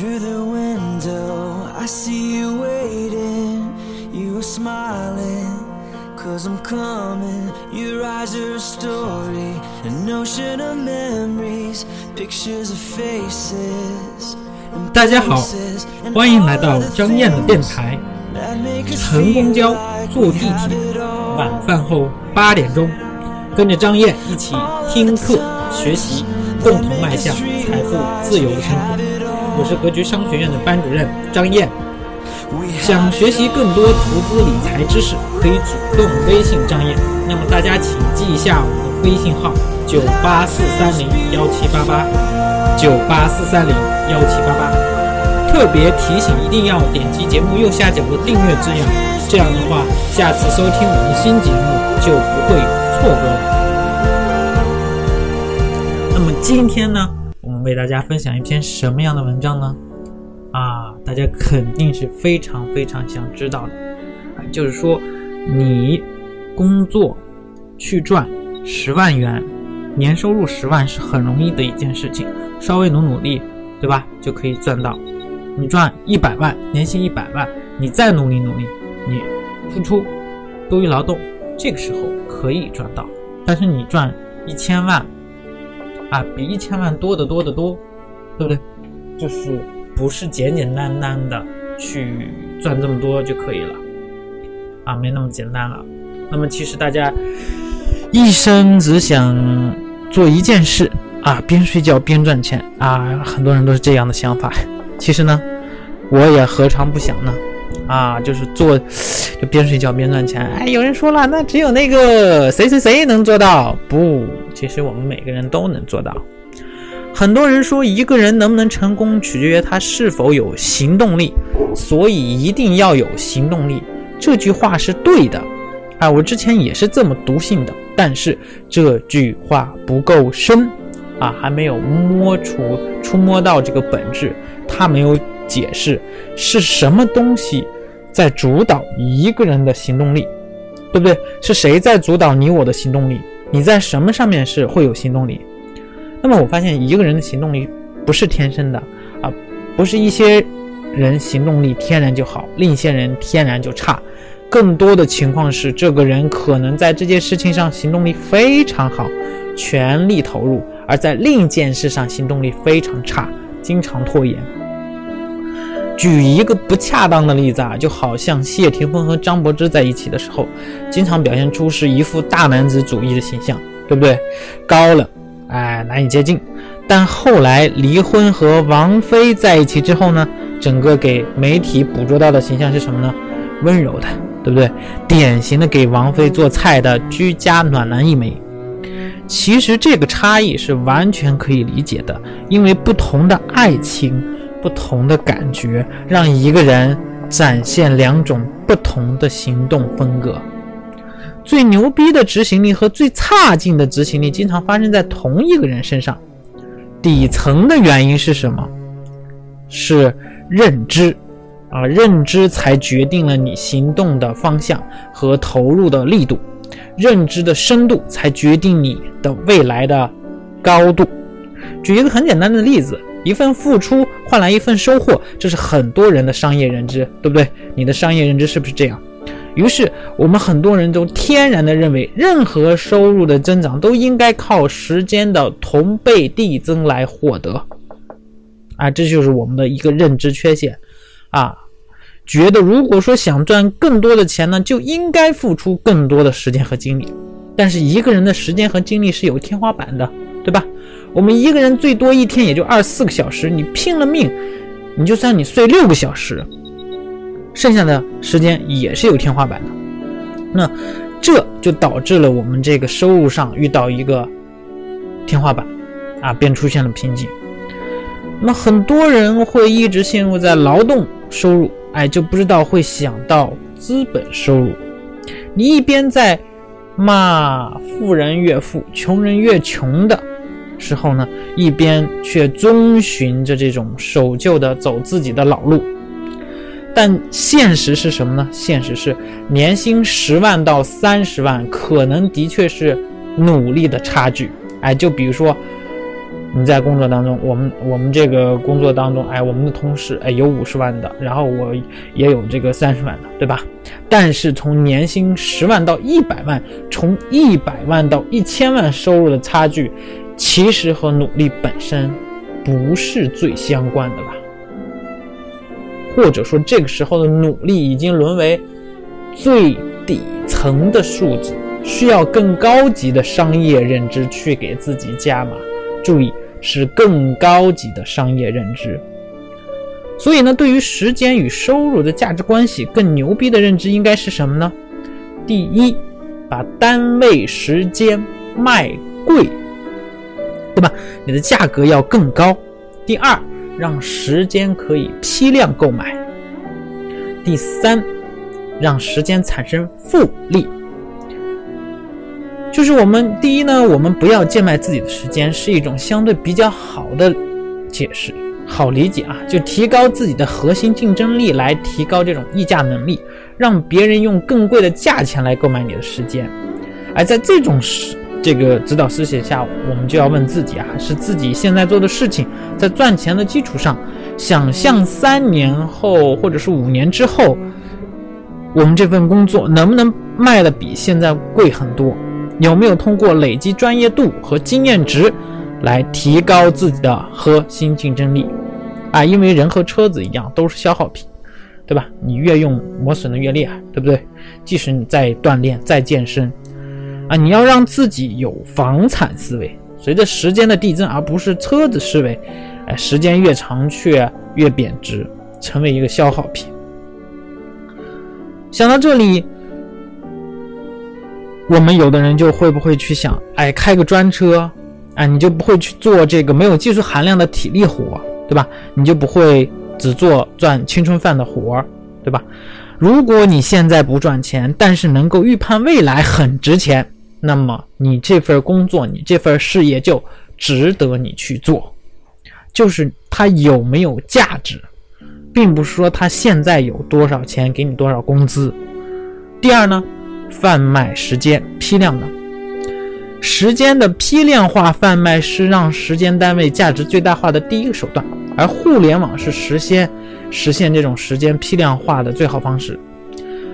Through the window, I see you waiting. You are smiling, cause I'm coming. Your eyes are a story, an ocean of memories, pictures of faces. and 大家好欢迎来到张燕的电台。乘公交、坐地铁.晚饭后八点钟，跟着张燕一起听课学习，共同迈向财富自由的生活。我是格局商学院的班主任张燕。想学习更多投资理财知识，可以主动微信张燕。那么大家请记一下我的微信号：九八四三零幺七八八，九八四三零幺七八八。特别提醒，一定要点击节目右下角的订阅字样，这样的话，下次收听我们的新节目就不会错过了。那么今天呢，为大家分享一篇什么样的文章呢？啊，大家肯定是非常非常想知道的，啊，就是说，你工作去赚十万元，年收入十万是很容易的一件事情，稍微努努力，对吧，就可以赚到。你赚一百万，年薪一百万，你再努力努力，你付出多于劳动，这个时候可以赚到。但是你赚一千万，啊，比一千万多得多得多，对不对？就是不是简简单单的去赚这么多就可以了，啊，没那么简单了。那么其实大家一生只想做一件事啊，边睡觉边赚钱啊，很多人都是这样的想法。其实呢，我也何尝不想呢？啊，就是做，就边睡觉边赚钱。哎，有人说了，那只有那个谁谁谁能做到？不，其实我们每个人都能做到。很多人说，一个人能不能成功，取决于他是否有行动力，所以一定要有行动力。这句话是对的，啊，我之前也是这么笃信的，但是这句话不够深，啊，还没有摸出触摸到这个本质。他没有解释是什么东西在主导一个人的行动力，对不对？是谁在主导你我的行动力？你在什么上面是会有行动力？那么我发现一个人的行动力不是天生的啊，不是一些人行动力天然就好，另一些人天然就差。更多的情况是，这个人可能在这件事情上行动力非常好，全力投入；而在另一件事上行动力非常差，经常拖延。举一个不恰当的例子啊，就好像谢霆锋和张柏芝在一起的时候，经常表现出是一副大男子主义的形象，对不对？高冷，哎，难以接近。但后来离婚和王菲在一起之后呢，整个给媒体捕捉到的形象是什么呢？温柔的，对不对？典型的给王菲做菜的居家暖男一枚。其实这个差异是完全可以理解的，因为不同的爱情。不同的感觉，让一个人展现两种不同的行动风格。最牛逼的执行力和最差劲的执行力，经常发生在同一个人身上。底层的原因是什么？是认知啊，认知才决定了你行动的方向和投入的力度，认知的深度才决定你的未来的高度。举一个很简单的例子。一份付出换来一份收获，这是很多人的商业认知，对不对？你的商业认知是不是这样？于是我们很多人都天然的认为，任何收入的增长都应该靠时间的同倍递增来获得。啊，这就是我们的一个认知缺陷。啊，觉得如果说想赚更多的钱呢，就应该付出更多的时间和精力。但是一个人的时间和精力是有天花板的，对吧？我们一个人最多一天也就二十四个小时，你拼了命，你就算你睡六个小时，剩下的时间也是有天花板的。那这就导致了我们这个收入上遇到一个天花板，啊，便出现了瓶颈。那很多人会一直陷入在劳动收入，哎，就不知道会想到资本收入。你一边在骂富人越富，穷人越穷的。时候呢，一边却遵循着这种守旧的走自己的老路，但现实是什么呢？现实是年薪十万到三十万，可能的确是努力的差距。哎，就比如说你在工作当中，我们我们这个工作当中，哎，我们的同事，哎，有五十万的，然后我也有这个三十万的，对吧？但是从年薪十万到一百万，从一百万到一千万收入的差距，其实和努力本身不是最相关的吧？或者说，这个时候的努力已经沦为最底层的数字，需要更高级的商业认知去给自己加码。注意，是更高级的商业认知。所以呢，对于时间与收入的价值关系，更牛逼的认知应该是什么呢？第一，把单位时间卖贵，对吧？你的价格要更高。第二，让时间可以批量购买。第三，让时间产生复利。就是我们第一呢，我们不要贱卖自己的时间，是一种相对比较好的解释，好理解啊。就提高自己的核心竞争力，来提高这种议价能力，让别人用更贵的价钱来购买你的时间。而在这种时这个指导思想下，我们就要问自己啊，是自己现在做的事情，在赚钱的基础上，想象三年后或者是五年之后，我们这份工作能不能卖的比现在贵很多？有没有通过累积专业度和经验值来提高自己的核心竞争力？啊，因为人和车子一样，都是消耗品，对吧？你越用磨损的越厉害，对不对？即使你在锻炼、在健身，啊，你要让自己有房产思维，随着时间的递增，而不是车子思维，哎，时间越长却越贬值，成为一个消耗品。想到这里。我们有的人就会不会去想，哎，开个专车，啊，你就不会去做这个没有技术含量的体力活，对吧？你就不会只做赚青春饭的活，对吧？如果你现在不赚钱，但是能够预判未来很值钱，那么你这份工作，你这份事业就值得你去做。就是它有没有价值，并不是说它现在有多少钱，给你多少工资。第二呢？贩卖时间批量的，时间的批量化贩卖是让时间单位价值最大化的第一个手段，而互联网是实现实现这种时间批量化的最好方式。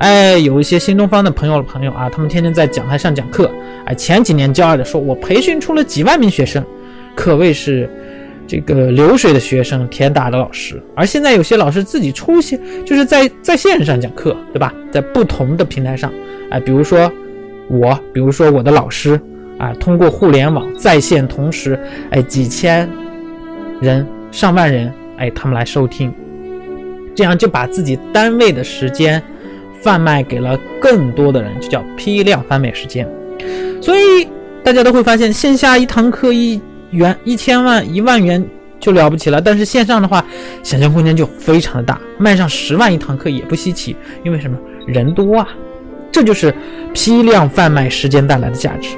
哎，有一些新东方的朋友的朋友啊，他们天天在讲台上讲课，哎，前几年骄傲的说，我培训出了几万名学生，可谓是这个流水的学生，铁打的老师。而现在有些老师自己出现，就是在在线上讲课，对吧？在不同的平台上。哎，比如说我，比如说我的老师，啊，通过互联网在线，同时，哎，几千人、上万人，哎，他们来收听，这样就把自己单位的时间贩卖给了更多的人，就叫批量贩卖时间。所以大家都会发现，线下一堂课一元、一千万、一万元就了不起了，但是线上的话，想象空间就非常的大，卖上十万一堂课也不稀奇，因为什么？人多啊。这就是批量贩卖时间带来的价值。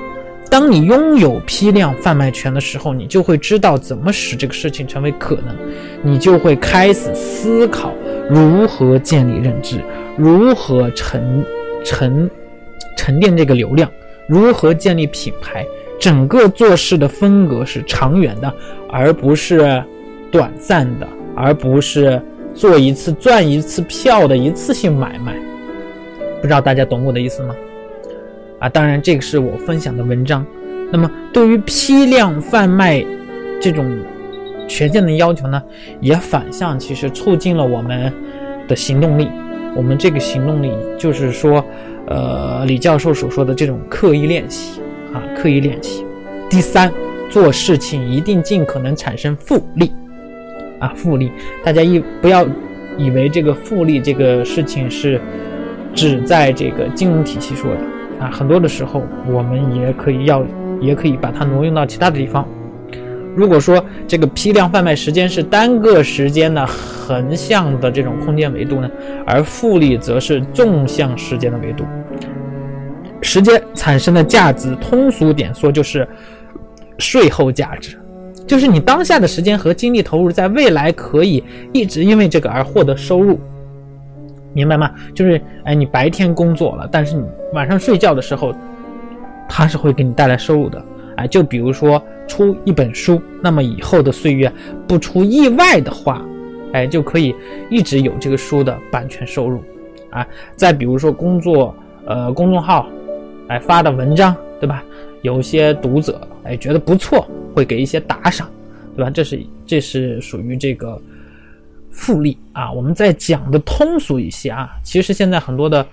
当你拥有批量贩卖权的时候，你就会知道怎么使这个事情成为可能，你就会开始思考如何建立认知，如何沉沉沉淀这个流量，如何建立品牌。整个做事的风格是长远的，而不是短暂的，而不是做一次赚一次票的一次性买卖。不知道大家懂我的意思吗？啊，当然这个是我分享的文章。那么对于批量贩卖这种权限的要求呢，也反向其实促进了我们的行动力。我们这个行动力就是说，呃，李教授所说的这种刻意练习啊，刻意练习。第三，做事情一定尽可能产生复利啊，复利。大家一不要以为这个复利这个事情是。只在这个金融体系说的啊，很多的时候我们也可以要，也可以把它挪用到其他的地方。如果说这个批量贩卖时间是单个时间的横向的这种空间维度呢，而复利则是纵向时间的维度。时间产生的价值，通俗点说就是税后价值，就是你当下的时间和精力投入，在未来可以一直因为这个而获得收入。明白吗？就是，哎，你白天工作了，但是你晚上睡觉的时候，它是会给你带来收入的。哎，就比如说出一本书，那么以后的岁月不出意外的话，哎，就可以一直有这个书的版权收入，啊，再比如说工作，呃，公众号，哎发的文章，对吧？有些读者哎觉得不错，会给一些打赏，对吧？这是这是属于这个复利啊。我们再讲的通俗一些啊，其实现在很多的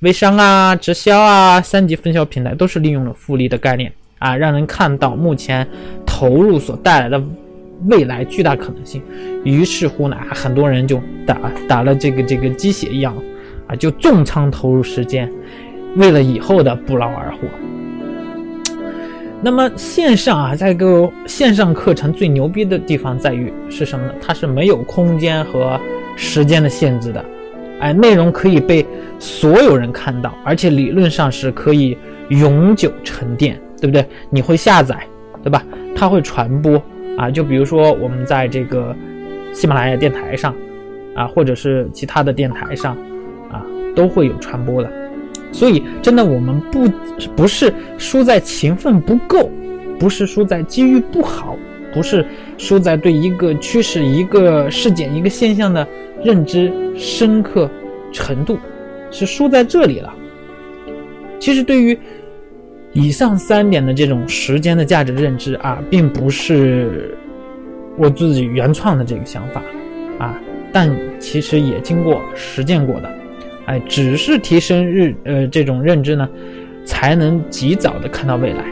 微商啊、直销啊、三级分销平台都是利用了复利的概念。啊，让人看到目前投入所带来的未来巨大可能性，于是乎呢，很多人就打打了这个这个鸡血一样，啊，就重仓投入时间，为了以后的不劳而获。那么线上啊，在个线上课程最牛逼的地方在于是什么呢？它是没有空间和时间的限制的，哎，内容可以被所有人看到，而且理论上是可以永久沉淀。对不对？你会下载，对吧？它会传播啊，就比如说我们在这个喜马拉雅电台上啊，或者是其他的电台上啊，都会有传播的。所以，真的我们不不是输在勤奋不够，不是输在机遇不好，不是输在对一个趋势、一个事件、一个现象的认知深刻程度，是输在这里了。其实对于。以上三点的这种时间的价值认知啊，并不是我自己原创的这个想法啊，但其实也经过实践过的，哎，只是提升日呃这种认知呢，才能及早的看到未来，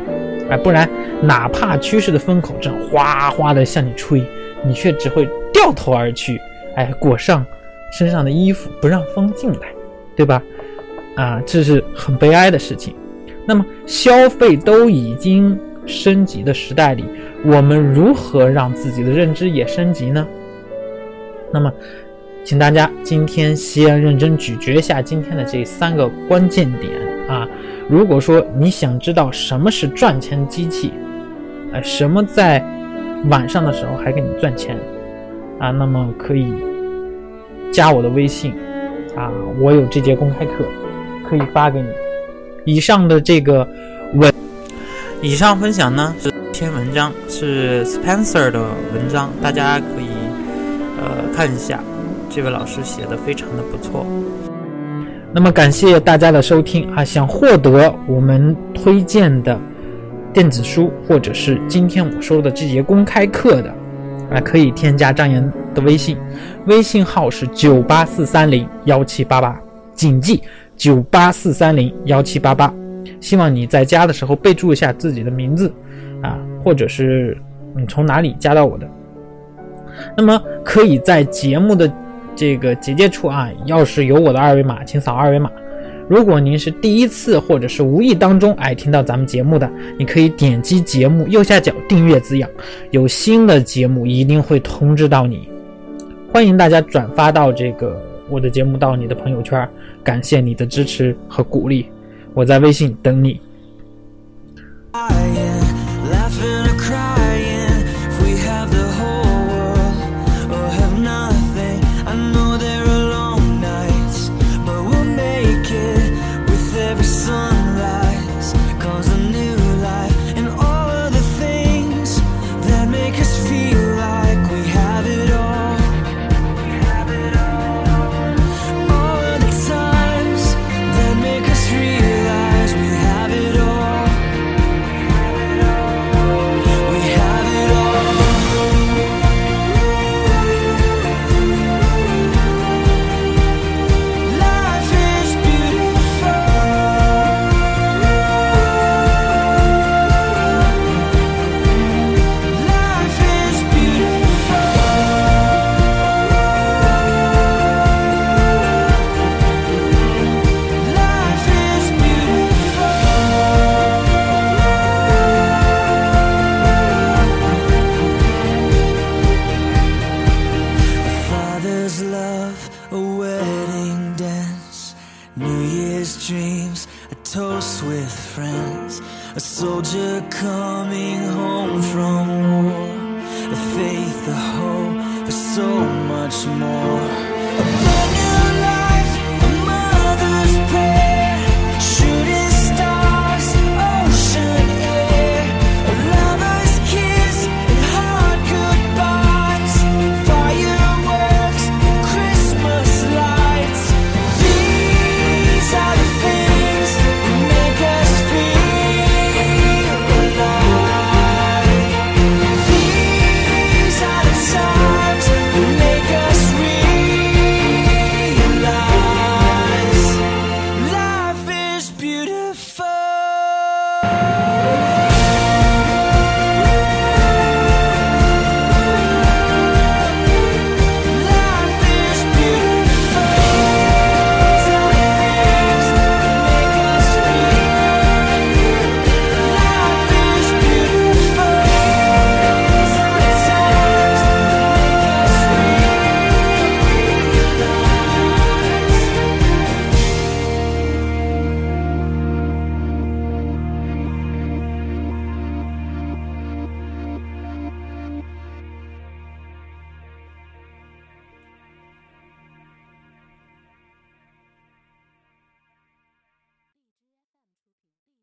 哎，不然哪怕趋势的风口正哗哗的向你吹，你却只会掉头而去，哎，裹上身上的衣服不让风进来，对吧？啊，这是很悲哀的事情。那么，消费都已经升级的时代里，我们如何让自己的认知也升级呢？那么，请大家今天先认真咀嚼一下今天的这三个关键点啊！如果说你想知道什么是赚钱机器，哎，什么在晚上的时候还给你赚钱啊？那么可以加我的微信啊，我有这节公开课可以发给你。以上的这个文，以上分享呢是篇文章，是 Spencer 的文章，大家可以呃看一下，这位老师写的非常的不错。那么感谢大家的收听啊！想获得我们推荐的电子书，或者是今天我说的这节公开课的啊，可以添加张岩的微信，微信号是九八四三零幺七八八，谨记。九八四三零幺七八八，希望你在加的时候备注一下自己的名字，啊，或者是你从哪里加到我的。那么可以在节目的这个结界处啊，要是有我的二维码，请扫二维码。如果您是第一次或者是无意当中哎听到咱们节目的，你可以点击节目右下角订阅字样，有新的节目一定会通知到你。欢迎大家转发到这个。我的节目到你的朋友圈，感谢你的支持和鼓励，我在微信等你。house with friends, a soldier coming home from war, a faith, a hope, for so much more.